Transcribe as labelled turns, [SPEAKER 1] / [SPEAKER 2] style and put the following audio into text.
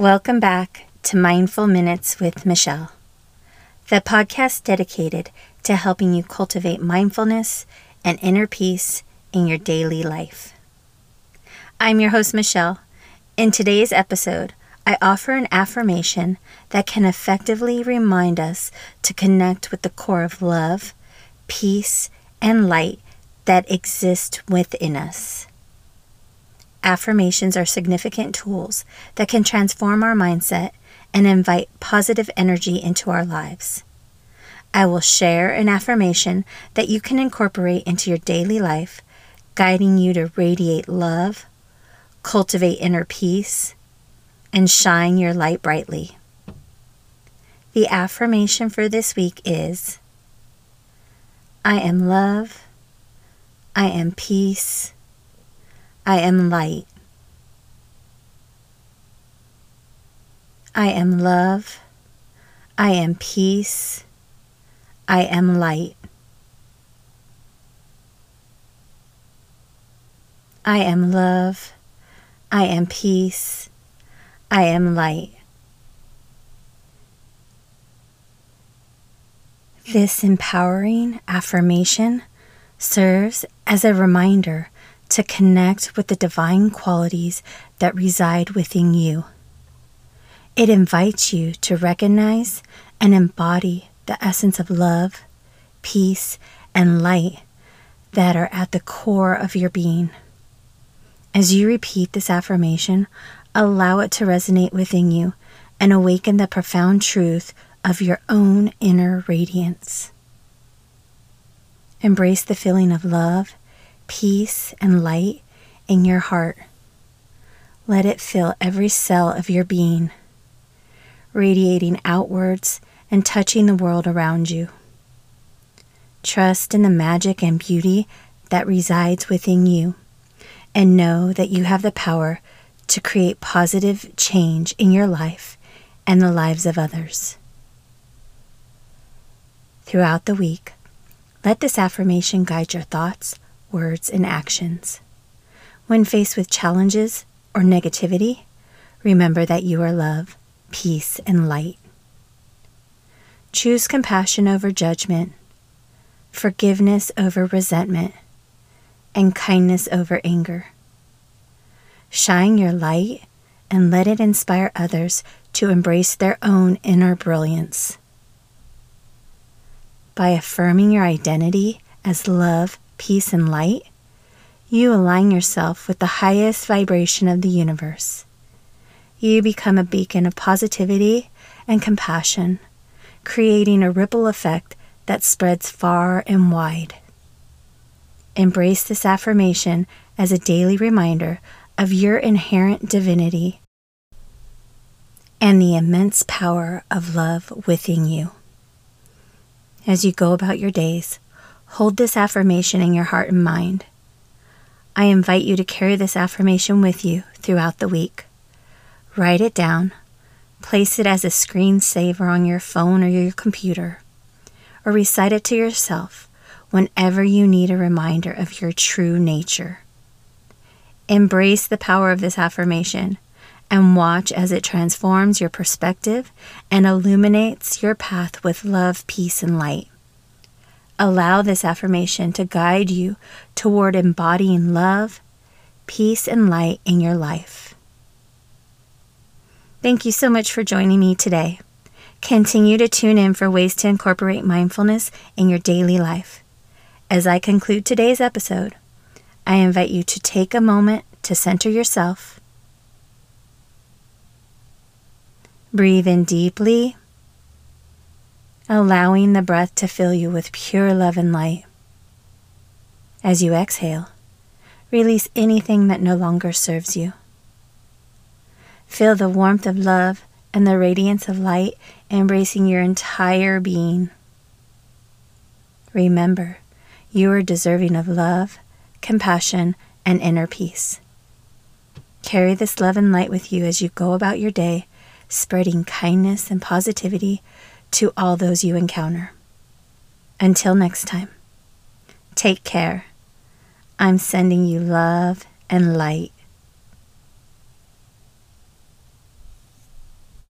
[SPEAKER 1] Welcome back to Mindful Minutes with Michelle, the podcast dedicated to helping you cultivate mindfulness and inner peace in your daily life. I'm your host, Michelle. In today's episode, I offer an affirmation that can effectively remind us to connect with the core of love, peace, and light that exist within us. Affirmations are significant tools that can transform our mindset and invite positive energy into our lives. I will share an affirmation that you can incorporate into your daily life, guiding you to radiate love, cultivate inner peace, and shine your light brightly. The affirmation for this week is I am love. I am peace. I am light. I am love. I am peace. I am light. I am love. I am peace. I am light. This empowering affirmation serves as a reminder to connect with the divine qualities that reside within you. It invites you to recognize and embody the essence of love, peace, and light that are at the core of your being. As you repeat this affirmation, allow it to resonate within you and awaken the profound truth of your own inner radiance. Embrace the feeling of love, peace, and light in your heart. Let it fill every cell of your being, radiating outwards and touching the world around you. Trust in the magic and beauty that resides within you, and know that you have the power to create positive change in your life and the lives of others. Throughout the week, let this affirmation guide your thoughts, words, and actions. When faced with challenges or negativity, remember that you are love, peace, and light. Choose compassion over judgment, forgiveness over resentment, and kindness over anger. Shine your light and let it inspire others to embrace their own inner brilliance. By affirming your identity as love, peace, and light, you align yourself with the highest vibration of the universe. You become a beacon of positivity and compassion creating a ripple effect that spreads far and wide. Embrace this affirmation as a daily reminder of your inherent divinity and the immense power of love within you. As you go about your days, hold this affirmation in your heart and mind. I invite you to carry this affirmation with you throughout the week. Write it down Place it as a screensaver on your phone or your computer, or recite it to yourself whenever you need a reminder of your true nature. Embrace the power of this affirmation and watch as it transforms your perspective and illuminates your path with love, peace, and light. Allow this affirmation to guide you toward embodying love, peace, and light in your life. Thank you so much for joining me today. Continue to tune in for ways to incorporate mindfulness in your daily life. As I conclude today's episode, I invite you to take a moment to center yourself. Breathe in deeply, allowing the breath to fill you with pure love and light. As you exhale, release anything that no longer serves you. Feel the warmth of love and the radiance of light embracing your entire being. Remember, you are deserving of love, compassion, and inner peace. Carry this love and light with you as you go about your day, spreading kindness and positivity to all those you encounter. Until next time, take care. I'm sending you love and light.